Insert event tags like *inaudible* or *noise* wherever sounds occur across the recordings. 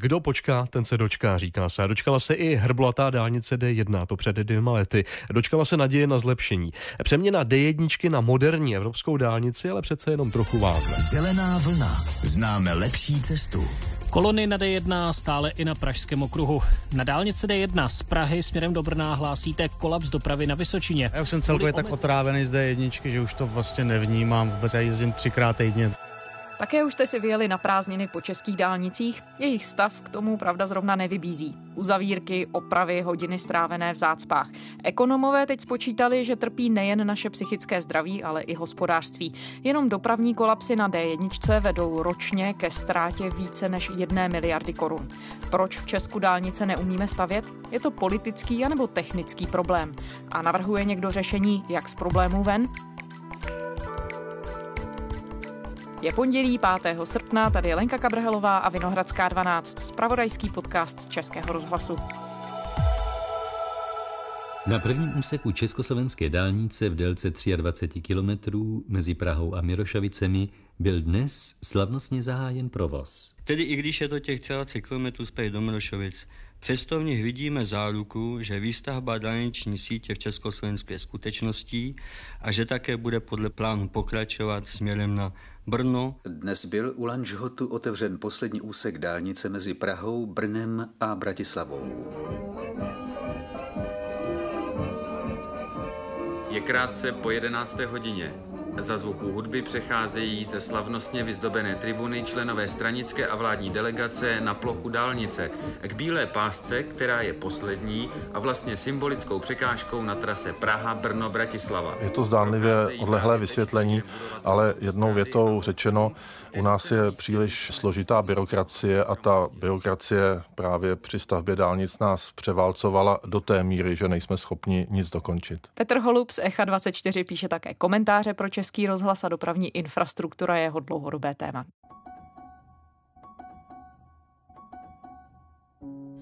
Kdo počká, ten se dočká, říká se. A dočkala se i hrbolatá dálnice D1, to před dvěma lety. Dočkala se naděje na zlepšení. Přeměna D1 na moderní evropskou dálnici, ale přece jenom trochu vážné. Zelená vlna. Známe lepší cestu. Kolony na D1 stále i na Pražském okruhu. Na dálnici D1 z Prahy směrem do Brna hlásíte kolaps dopravy na Vysočině. Já už jsem celkově tak otrávený z D1, že už to vlastně nevnímám. Vůbec já jezdím třikrát týdně. Také už jste si vyjeli na prázdniny po českých dálnicích? Jejich stav k tomu pravda zrovna nevybízí. Uzavírky, opravy, hodiny strávené v zácpách. Ekonomové teď spočítali, že trpí nejen naše psychické zdraví, ale i hospodářství. Jenom dopravní kolapsy na D1 vedou ročně ke ztrátě více než jedné miliardy korun. Proč v Česku dálnice neumíme stavět? Je to politický anebo technický problém? A navrhuje někdo řešení, jak z problémů ven? Je pondělí 5. srpna, tady je Lenka Kabrhelová a Vinohradská 12, spravodajský podcast Českého rozhlasu. Na prvním úseku československé dálnice v délce 23 kilometrů mezi Prahou a Mirošovicemi byl dnes slavnostně zahájen provoz. Tedy i když je to těch 23 km zpět do Mirošovic, Přesto v nich vidíme záruku, že výstavba dálniční sítě v Československu je skutečností a že také bude podle plánu pokračovat směrem na Brno. Dnes byl u Lanžhotu otevřen poslední úsek dálnice mezi Prahou, Brnem a Bratislavou. Je krátce po 11. hodině. Za zvuku hudby přecházejí ze slavnostně vyzdobené tribuny členové stranické a vládní delegace na plochu dálnice k bílé pásce, která je poslední a vlastně symbolickou překážkou na trase Praha-Brno-Bratislava. Je to zdánlivě odlehlé vysvětlení, ale jednou větou řečeno, u nás je příliš složitá byrokracie a ta byrokracie právě při stavbě dálnic nás převálcovala do té míry, že nejsme schopni nic dokončit. Petr Holub z Echa 24 píše také komentáře pro Český rozhlas a dopravní infrastruktura je jeho dlouhodobé téma.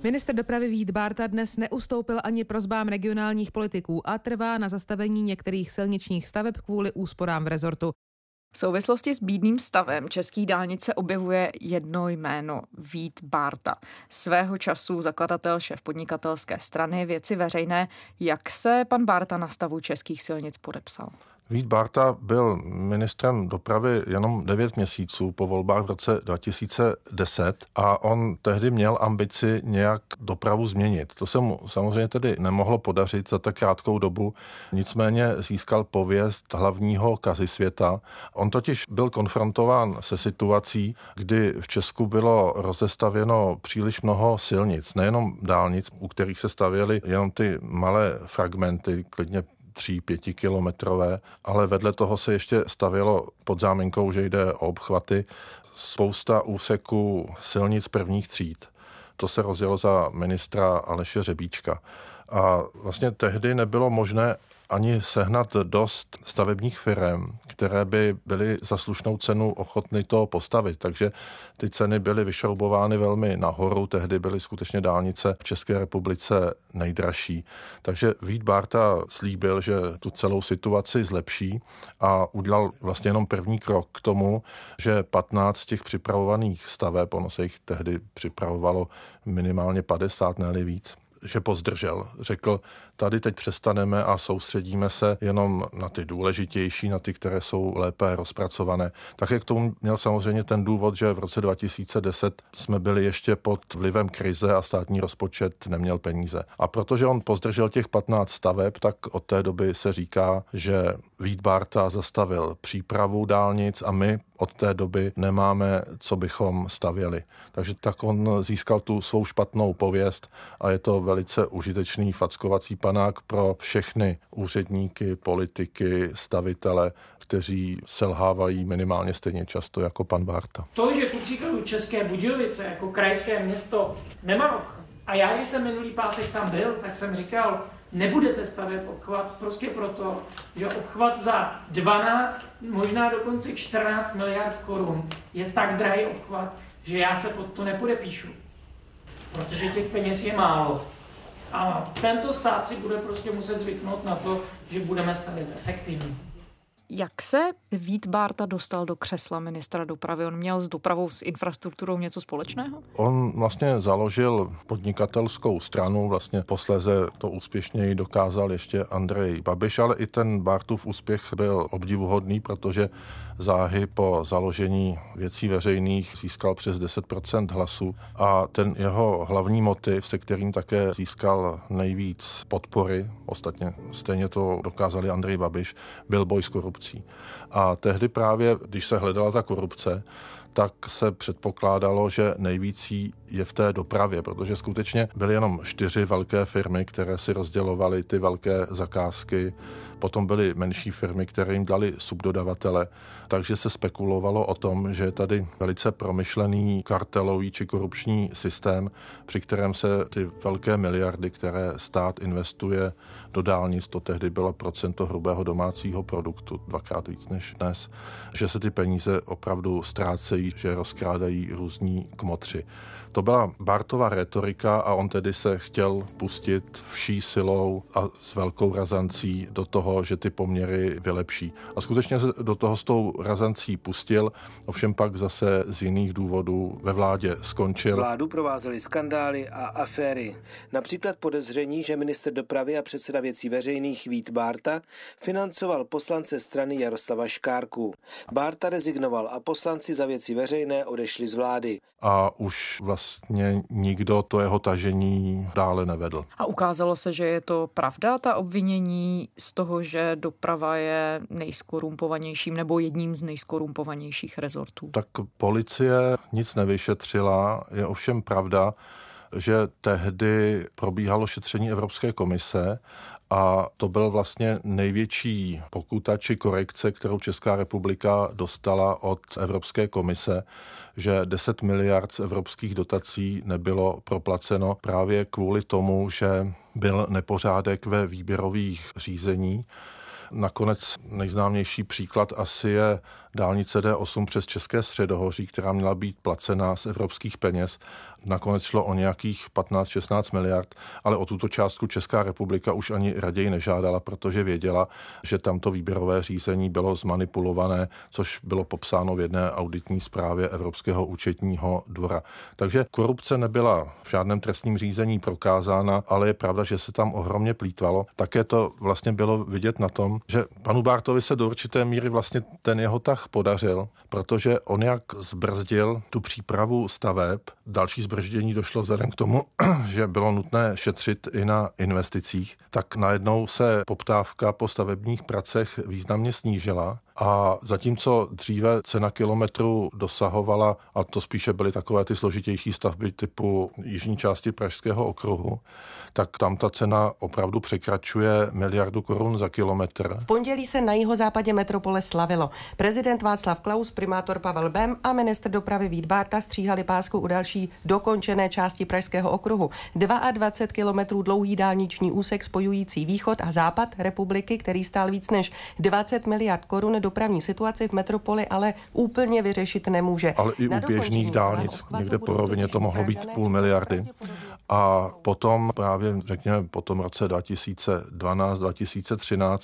Minister dopravy Vít Bárta dnes neustoupil ani prozbám regionálních politiků a trvá na zastavení některých silničních staveb kvůli úsporám v rezortu. V souvislosti s bídným stavem český dálnice objevuje jedno jméno Vít Bárta. Svého času zakladatel šéf podnikatelské strany věci veřejné. Jak se pan Bárta na stavu českých silnic podepsal? Vít Barta byl ministrem dopravy jenom 9 měsíců po volbách v roce 2010 a on tehdy měl ambici nějak dopravu změnit. To se mu samozřejmě tedy nemohlo podařit za tak krátkou dobu, nicméně získal pověst hlavního kazy světa. On totiž byl konfrontován se situací, kdy v Česku bylo rozestavěno příliš mnoho silnic, nejenom dálnic, u kterých se stavěly jenom ty malé fragmenty, klidně tří, pětikilometrové, ale vedle toho se ještě stavělo pod záminkou, že jde o obchvaty, spousta úseků silnic prvních tříd. To se rozjelo za ministra Aleše Řebíčka. A vlastně tehdy nebylo možné ani sehnat dost stavebních firm, které by byly za slušnou cenu ochotny to postavit. Takže ty ceny byly vyšroubovány velmi nahoru, tehdy byly skutečně dálnice v České republice nejdražší. Takže Vít Barta slíbil, že tu celou situaci zlepší a udělal vlastně jenom první krok k tomu, že 15 těch připravovaných staveb, ono se jich tehdy připravovalo minimálně 50, ne víc, že pozdržel. Řekl, tady teď přestaneme a soustředíme se jenom na ty důležitější, na ty, které jsou lépe rozpracované. Také k tomu měl samozřejmě ten důvod, že v roce 2010 jsme byli ještě pod vlivem krize a státní rozpočet neměl peníze. A protože on pozdržel těch 15 staveb, tak od té doby se říká, že Vít Barta zastavil přípravu dálnic a my od té doby nemáme, co bychom stavěli. Takže tak on získal tu svou špatnou pověst a je to velice užitečný fackovací panák pro všechny úředníky, politiky, stavitele, kteří selhávají minimálně stejně často jako pan Barta. To, že ku příkladu České Budějovice jako krajské město nemá obchod, a já, když jsem minulý pátek tam byl, tak jsem říkal, nebudete stavět obchvat prostě proto, že obchvat za 12, možná dokonce 14 miliard korun je tak drahý obchvat, že já se pod to nepodepíšu. Protože těch peněz je málo. A tento stát si bude prostě muset zvyknout na to, že budeme stavět efektivně. Jak se Vít Bárta dostal do křesla ministra dopravy? On měl s dopravou, s infrastrukturou něco společného? On vlastně založil podnikatelskou stranu, vlastně posleze to úspěšněji dokázal ještě Andrej Babiš, ale i ten Bártův úspěch byl obdivuhodný, protože záhy po založení věcí veřejných získal přes 10% hlasů a ten jeho hlavní motiv, se kterým také získal nejvíc podpory, ostatně stejně to dokázali Andrej Babiš, byl boj s korupcí. A tehdy právě, když se hledala ta korupce, tak se předpokládalo, že nejvící je v té dopravě, protože skutečně byly jenom čtyři velké firmy, které si rozdělovaly ty velké zakázky. Potom byly menší firmy, které jim dali subdodavatele, takže se spekulovalo o tom, že je tady velice promyšlený kartelový či korupční systém, při kterém se ty velké miliardy, které stát investuje do dálnic, to tehdy bylo procento hrubého domácího produktu, dvakrát víc než dnes, že se ty peníze opravdu ztrácejí, že rozkrádají různí kmotři. To byla Bartova retorika a on tedy se chtěl pustit vší silou a s velkou razancí do toho, že ty poměry vylepší. A skutečně se do toho s tou razancí pustil, ovšem pak zase z jiných důvodů ve vládě skončil. Vládu provázely skandály a aféry. Například podezření, že minister dopravy a předseda věcí veřejných Vít Bárta financoval poslance strany Jaroslava Škárku. Bárta rezignoval a poslanci za věci veřejné odešli z vlády. A už vlastně nikdo to jeho tažení dále nevedl. A ukázalo se, že je to pravda, ta obvinění z toho, že doprava je nejskorumpovanějším nebo jedním z nejskorumpovanějších rezortů. Tak policie nic nevyšetřila, je ovšem pravda, že tehdy probíhalo šetření Evropské komise a to byl vlastně největší pokuta či korekce, kterou Česká republika dostala od Evropské komise, že 10 miliard z evropských dotací nebylo proplaceno právě kvůli tomu, že byl nepořádek ve výběrových řízení. Nakonec nejznámější příklad asi je dálnice D8 přes České středohoří, která měla být placena z evropských peněz. Nakonec šlo o nějakých 15-16 miliard, ale o tuto částku Česká republika už ani raději nežádala, protože věděla, že tamto výběrové řízení bylo zmanipulované, což bylo popsáno v jedné auditní zprávě Evropského účetního dvora. Takže korupce nebyla v žádném trestním řízení prokázána, ale je pravda, že se tam ohromně plítvalo. Také to vlastně bylo vidět na tom, že panu Bártovi se do určité míry vlastně ten jeho tah podařil, protože on jak zbrzdil tu přípravu staveb, další zbrždění došlo vzhledem k tomu, *clears throat* že bylo nutné šetřit i na investicích, tak najednou se poptávka po stavebních pracech významně snížila a zatímco dříve cena kilometru dosahovala, a to spíše byly takové ty složitější stavby typu jižní části Pražského okruhu, tak tam ta cena opravdu překračuje miliardu korun za kilometr. V pondělí se na jihozápadě metropole slavilo. Prezident Václav Klaus, primátor Pavel Bem a ministr dopravy Vít Bárta stříhali pásku u další dokončené části Pražského okruhu. 22 kilometrů dlouhý dálniční úsek spojující východ a západ republiky, který stál víc než 20 miliard korun, dopravní situaci v metropoli ale úplně vyřešit nemůže. Ale i u běžných dálnic, někde po rovině to mohlo být půl miliardy. A potom právě, řekněme, po tom roce 2012-2013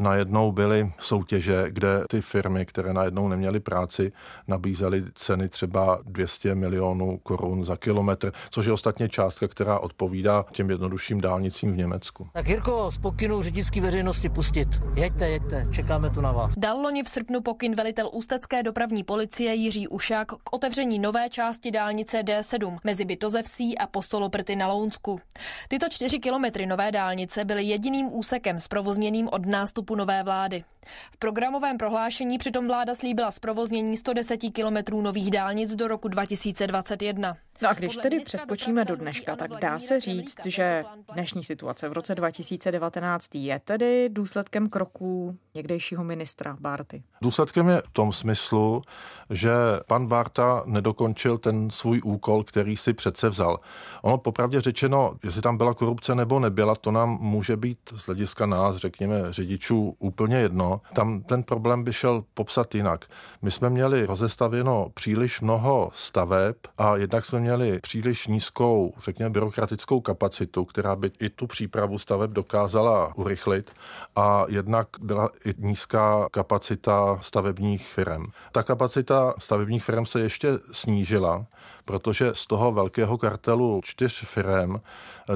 najednou byly soutěže, kde ty firmy, které najednou neměly práci, nabízely ceny třeba 200 milionů korun za kilometr, což je ostatně částka, která odpovídá těm jednodušším dálnicím v Německu. Tak Jirko, z pokynu řidičské veřejnosti pustit. Jeďte, jeďte, čekáme tu na vás. Dal loni v srpnu pokyn velitel Ústecké dopravní policie Jiří Ušák k otevření nové části dálnice D7 mezi Bytozevsí a Postoloprty na Lounsku. Tyto čtyři kilometry nové dálnice byly jediným úsekem zprovozněným od nástupu nové vlády. V programovém prohlášení přitom vláda slíbila zprovoznění 110 kilometrů nových dálnic do roku 2021. No a když tedy přeskočíme do dneška, tak dá se říct, že dnešní situace v roce 2019 je tedy důsledkem kroků někdejšího ministra Bárty. Důsledkem je v tom smyslu, že pan Bárta nedokončil ten svůj úkol, který si přece vzal. Ono popravdě řečeno, jestli tam byla korupce nebo nebyla, to nám může být z hlediska nás, řekněme, řidičů úplně jedno. Tam ten problém by šel popsat jinak. My jsme měli rozestavěno příliš mnoho staveb a jednak jsme měli příliš nízkou, řekněme, byrokratickou kapacitu, která by i tu přípravu staveb dokázala urychlit a jednak byla i nízká kapacita stavebních firm. Ta kapacita stavebních firm se ještě snížila, protože z toho velkého kartelu čtyř firm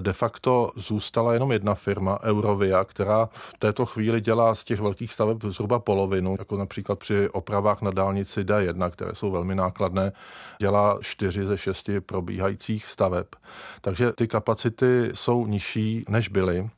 de facto zůstala jenom jedna firma, Eurovia, která v této chvíli dělá z těch velkých staveb zhruba polovinu, jako například při opravách na dálnici D1, které jsou velmi nákladné, dělá čtyři ze šesti probíhajících staveb. Takže ty kapacity jsou nižší, než byly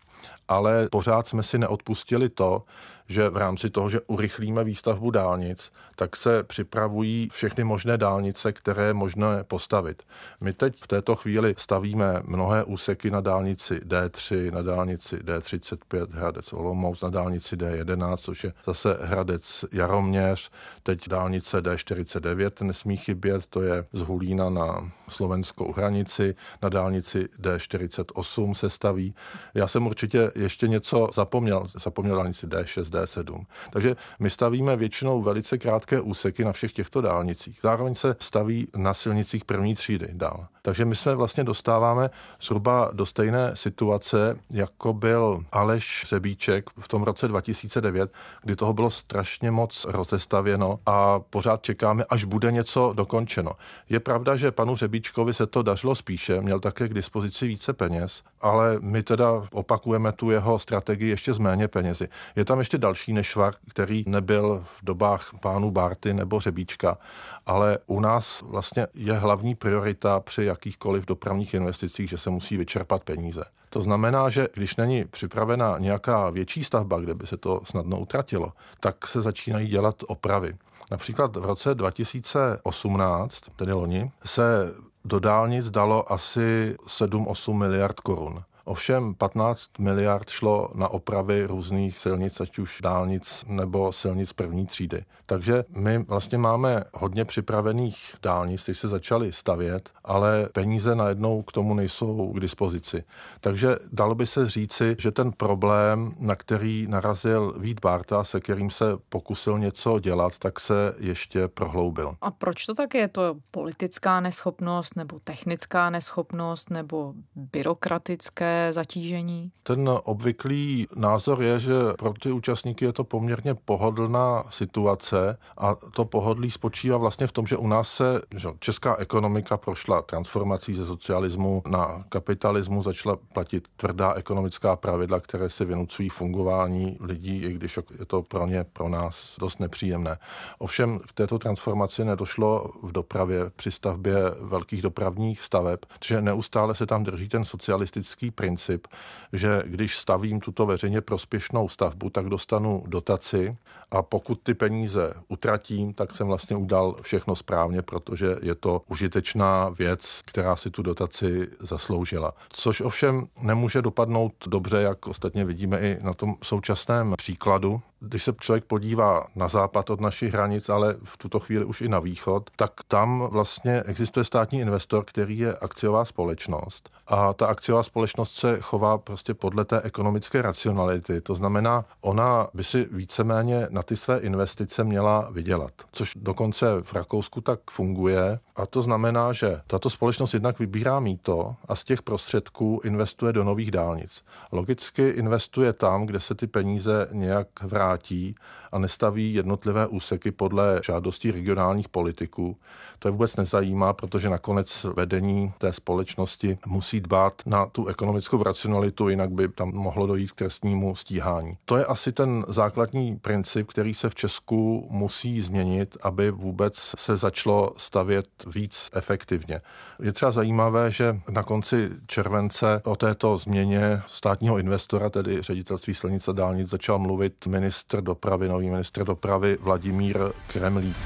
ale pořád jsme si neodpustili to, že v rámci toho, že urychlíme výstavbu dálnic, tak se připravují všechny možné dálnice, které je možné postavit. My teď v této chvíli stavíme mnohé úseky na dálnici D3, na dálnici D35 Hradec Olomouc, na dálnici D11, což je zase Hradec Jaroměř, teď dálnice D49 nesmí chybět, to je z Hulína na slovenskou hranici, na dálnici D48 se staví. Já jsem určitě ještě něco zapomněl, zapomněl dálnici D6, D7. Takže my stavíme většinou velice krátké úseky na všech těchto dálnicích. Zároveň se staví na silnicích první třídy dál. Takže my jsme vlastně dostáváme zhruba do stejné situace, jako byl Aleš Řebíček v tom roce 2009, kdy toho bylo strašně moc rozestavěno a pořád čekáme, až bude něco dokončeno. Je pravda, že panu Řebíčkovi se to dařilo spíše, měl také k dispozici více peněz, ale my teda opakujeme tu jeho strategii ještě z méně penězi. Je tam ještě další nešvar, který nebyl v dobách pánů Barty nebo Řebíčka, ale u nás vlastně je hlavní priorita při jakýchkoliv dopravních investicích, že se musí vyčerpat peníze. To znamená, že když není připravena nějaká větší stavba, kde by se to snadno utratilo, tak se začínají dělat opravy. Například v roce 2018, tedy loni, se do dálnic dalo asi 7-8 miliard korun. Ovšem 15 miliard šlo na opravy různých silnic, ať už dálnic nebo silnic první třídy. Takže my vlastně máme hodně připravených dálnic, které se začaly stavět, ale peníze najednou k tomu nejsou k dispozici. Takže dalo by se říci, že ten problém, na který narazil Vít Barta, se kterým se pokusil něco dělat, tak se ještě prohloubil. A proč to tak je? To politická neschopnost nebo technická neschopnost nebo byrokratické zatížení? Ten obvyklý názor je, že pro ty účastníky je to poměrně pohodlná situace a to pohodlí spočívá vlastně v tom, že u nás se že česká ekonomika prošla transformací ze socialismu na kapitalismu, začala platit tvrdá ekonomická pravidla, které se vynucují fungování lidí, i když je to pro ně, pro nás dost nepříjemné. Ovšem k této transformaci nedošlo v dopravě při stavbě velkých dopravních staveb, že neustále se tam drží ten socialistický princip, že když stavím tuto veřejně prospěšnou stavbu, tak dostanu dotaci a pokud ty peníze utratím, tak jsem vlastně udal všechno správně, protože je to užitečná věc, která si tu dotaci zasloužila. Což ovšem nemůže dopadnout dobře, jak ostatně vidíme i na tom současném příkladu, když se člověk podívá na západ od našich hranic, ale v tuto chvíli už i na východ, tak tam vlastně existuje státní investor, který je akciová společnost. A ta akciová společnost se chová prostě podle té ekonomické racionality. To znamená, ona by si víceméně na ty své investice měla vydělat. Což dokonce v Rakousku tak funguje. A to znamená, že tato společnost jednak vybírá míto a z těch prostředků investuje do nových dálnic. Logicky investuje tam, kde se ty peníze nějak vrátí a nestaví jednotlivé úseky podle žádostí regionálních politiků. To je vůbec nezajímá, protože nakonec vedení té společnosti musí dbát na tu ekonomickou racionalitu, jinak by tam mohlo dojít k trestnímu stíhání. To je asi ten základní princip, který se v Česku musí změnit, aby vůbec se začalo stavět víc efektivně. Je třeba zajímavé, že na konci července o této změně státního investora, tedy ředitelství silnice dálnic, začal mluvit ministr dopravy, nový ministr dopravy Vladimír Kremlík.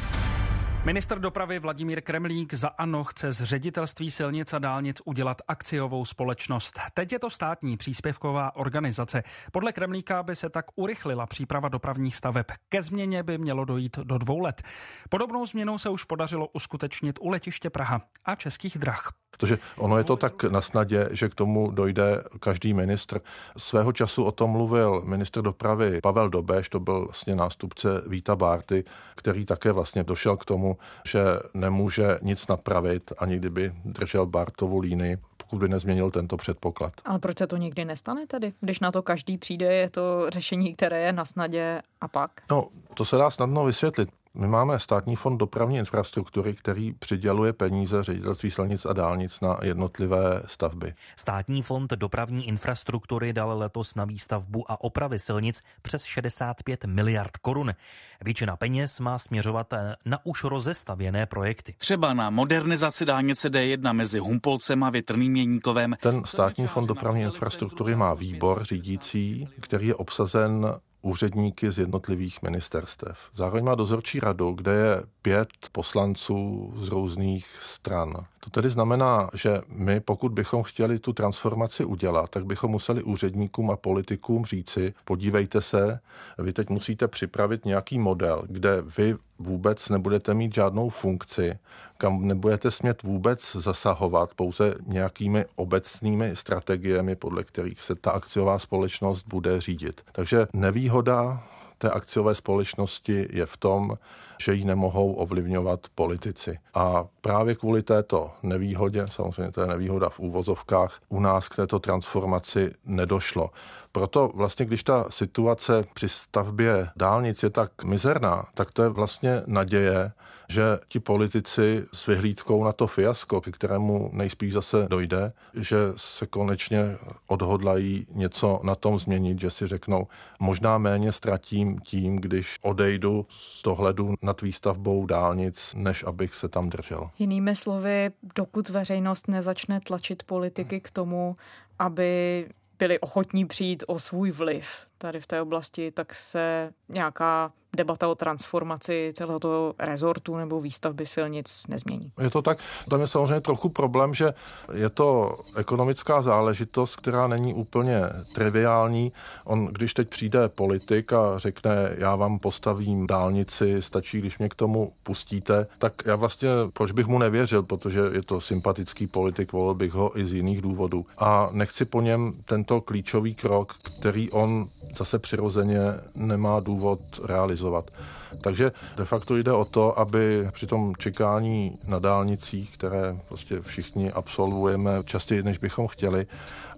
Minister dopravy Vladimír Kremlík za ANO chce z ředitelství silnic a dálnic udělat akciovou společnost. Teď je to státní příspěvková organizace. Podle Kremlíka by se tak urychlila příprava dopravních staveb. Ke změně by mělo dojít do dvou let. Podobnou změnou se už podařilo uskutečnit u letiště Praha a českých drah. Protože ono je to tak na snadě, že k tomu dojde každý ministr. Svého času o tom mluvil ministr dopravy Pavel Dobeš, to byl vlastně nástupce Víta Bárty, který také vlastně došel k tomu, že nemůže nic napravit, ani kdyby držel Bartovu línii, pokud by nezměnil tento předpoklad. Ale proč se to nikdy nestane tedy? Když na to každý přijde, je to řešení, které je na snadě a pak? No, to se dá snadno vysvětlit. My máme státní fond dopravní infrastruktury, který přiděluje peníze ředitelství silnic a dálnic na jednotlivé stavby. Státní fond dopravní infrastruktury dal letos na výstavbu a opravy silnic přes 65 miliard korun. Většina peněz má směřovat na už rozestavěné projekty. Třeba na modernizaci dálnice D1 mezi Humpolcem a Větrným Měníkovem. Ten státní fond dopravní infrastruktury má výbor řídící, který je obsazen úředníky z jednotlivých ministerstev. Zároveň má dozorčí radu, kde je pět poslanců z různých stran. To tedy znamená, že my, pokud bychom chtěli tu transformaci udělat, tak bychom museli úředníkům a politikům říci, podívejte se, vy teď musíte připravit nějaký model, kde vy vůbec nebudete mít žádnou funkci, kam nebudete smět vůbec zasahovat pouze nějakými obecnými strategiemi, podle kterých se ta akciová společnost bude řídit. Takže nevýhoda té akciové společnosti je v tom, že ji nemohou ovlivňovat politici. A právě kvůli této nevýhodě, samozřejmě to je nevýhoda v úvozovkách, u nás k této transformaci nedošlo. Proto vlastně, když ta situace při stavbě dálnic je tak mizerná, tak to je vlastně naděje, že ti politici s vyhlídkou na to fiasko, ke kterému nejspíš zase dojde, že se konečně odhodlají něco na tom změnit, že si řeknou, možná méně ztratím tím, když odejdu z dohledu nad výstavbou dálnic, než abych se tam držel. Jinými slovy, dokud veřejnost nezačne tlačit politiky k tomu, aby byli ochotní přijít o svůj vliv tady v té oblasti, tak se nějaká debata o transformaci celého toho rezortu nebo výstavby silnic nezmění. Je to tak. Tam je samozřejmě trochu problém, že je to ekonomická záležitost, která není úplně triviální. On, když teď přijde politik a řekne, já vám postavím dálnici, stačí, když mě k tomu pustíte, tak já vlastně, proč bych mu nevěřil, protože je to sympatický politik, volil bych ho i z jiných důvodů. A nechci po něm tento klíčový krok, který on zase přirozeně nemá důvod realizovat. Takže de facto jde o to, aby při tom čekání na dálnicích, které prostě všichni absolvujeme častěji, než bychom chtěli,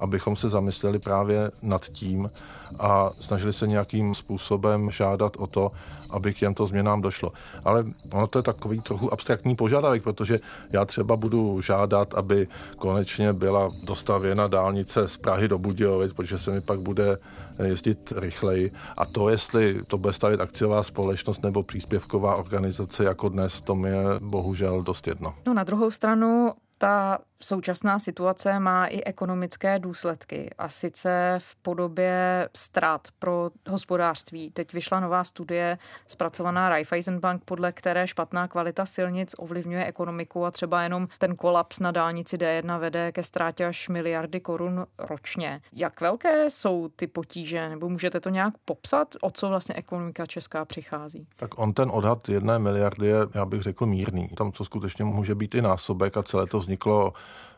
abychom se zamysleli právě nad tím a snažili se nějakým způsobem žádat o to, aby k těmto změnám došlo. Ale ono to je takový trochu abstraktní požadavek, protože já třeba budu žádat, aby konečně byla dostavěna dálnice z Prahy do Budějovic, protože se mi pak bude jezdit rychleji. A to, jestli to bude stavit akciová společnost nebo příspěvková organizace jako dnes, to mi je bohužel dost jedno. No na druhou stranu ta současná situace má i ekonomické důsledky a sice v podobě ztrát pro hospodářství. Teď vyšla nová studie zpracovaná Raiffeisenbank, podle které špatná kvalita silnic ovlivňuje ekonomiku a třeba jenom ten kolaps na dálnici D1 vede ke ztrátě až miliardy korun ročně. Jak velké jsou ty potíže, nebo můžete to nějak popsat, o co vlastně ekonomika česká přichází? Tak on ten odhad jedné miliardy je, já bych řekl, mírný. Tam to skutečně může být i násobek a celé to vzniklo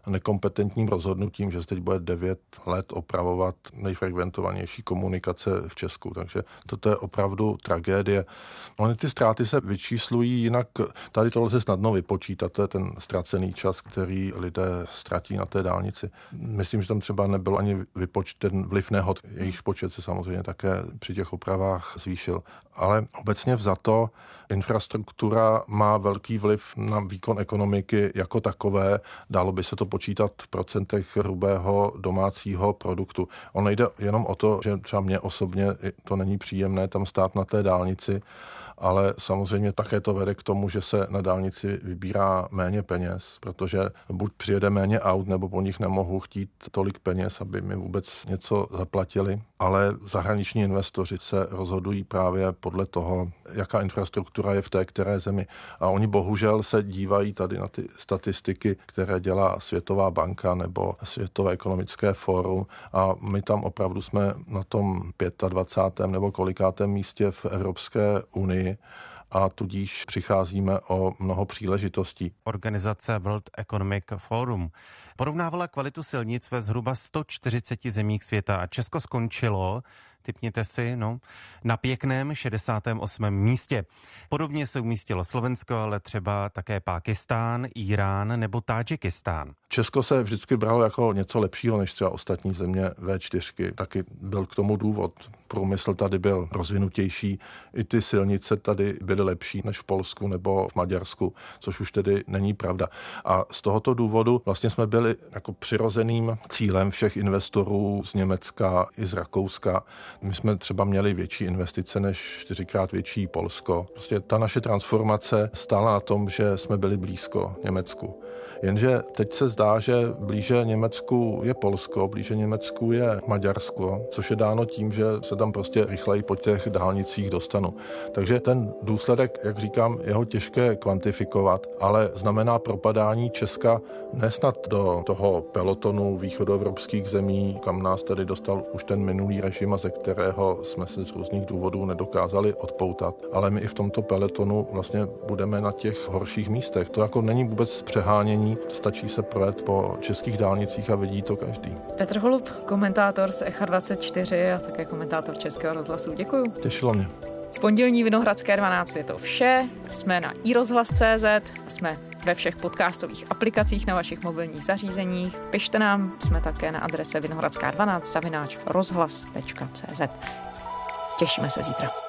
nekompetentním rozhodnutím, že se teď bude 9 let opravovat nejfrekventovanější komunikace v Česku. Takže toto je opravdu tragédie. Ony ty ztráty se vyčíslují jinak, tady to lze snadno vypočítat, to je ten ztracený čas, který lidé ztratí na té dálnici. Myslím, že tam třeba nebyl ani vypočten vliv nehod, jejich počet se samozřejmě také při těch opravách zvýšil. Ale obecně vzato infrastruktura má velký vliv na výkon ekonomiky jako takové. Dálo by se to počítat v procentech hrubého domácího produktu. On nejde jenom o to, že třeba mě osobně to není příjemné tam stát na té dálnici, ale samozřejmě také to vede k tomu, že se na dálnici vybírá méně peněz, protože buď přijede méně aut, nebo po nich nemohu chtít tolik peněz, aby mi vůbec něco zaplatili, ale zahraniční investoři se rozhodují právě podle toho, jaká infrastruktura je v té které zemi. A oni bohužel se dívají tady na ty statistiky, které dělá Světová banka nebo Světové ekonomické fórum a my tam opravdu jsme na tom 25. nebo kolikátém místě v Evropské unii a tudíž přicházíme o mnoho příležitostí. Organizace World Economic Forum porovnávala kvalitu silnic ve zhruba 140 zemích světa a Česko skončilo typněte si, no, na pěkném 68. místě. Podobně se umístilo Slovensko, ale třeba také Pákistán, Irán nebo Tádžikistán. Česko se vždycky bralo jako něco lepšího než třeba ostatní země V4. Taky byl k tomu důvod. Průmysl tady byl rozvinutější, i ty silnice tady byly lepší než v Polsku nebo v Maďarsku, což už tedy není pravda. A z tohoto důvodu vlastně jsme byli jako přirozeným cílem všech investorů z Německa i z Rakouska. My jsme třeba měli větší investice než čtyřikrát větší Polsko. Prostě ta naše transformace stála na tom, že jsme byli blízko Německu. Jenže teď se zdá, že blíže Německu je Polsko, blíže Německu je Maďarsko, což je dáno tím, že se tam prostě rychleji po těch dálnicích dostanu. Takže ten důsledek, jak říkám, je ho těžké kvantifikovat, ale znamená propadání Česka nesnad do toho pelotonu východoevropských zemí, kam nás tedy dostal už ten minulý režim a ze kterého jsme se z různých důvodů nedokázali odpoutat. Ale my i v tomto pelotonu vlastně budeme na těch horších místech. To jako není vůbec přehánění, stačí se projet po českých dálnicích a vidí to každý. Petr Holub, komentátor z Echa 24 a také komentátor Českého rozhlasu. Děkuji. Těšilo mě. Z pondělní Vinohradské 12 je to vše. Jsme na iRozhlas.cz, jsme ve všech podcastových aplikacích na vašich mobilních zařízeních. Pište nám, jsme také na adrese vinohradská12 zavináč rozhlas.cz. Těšíme se zítra.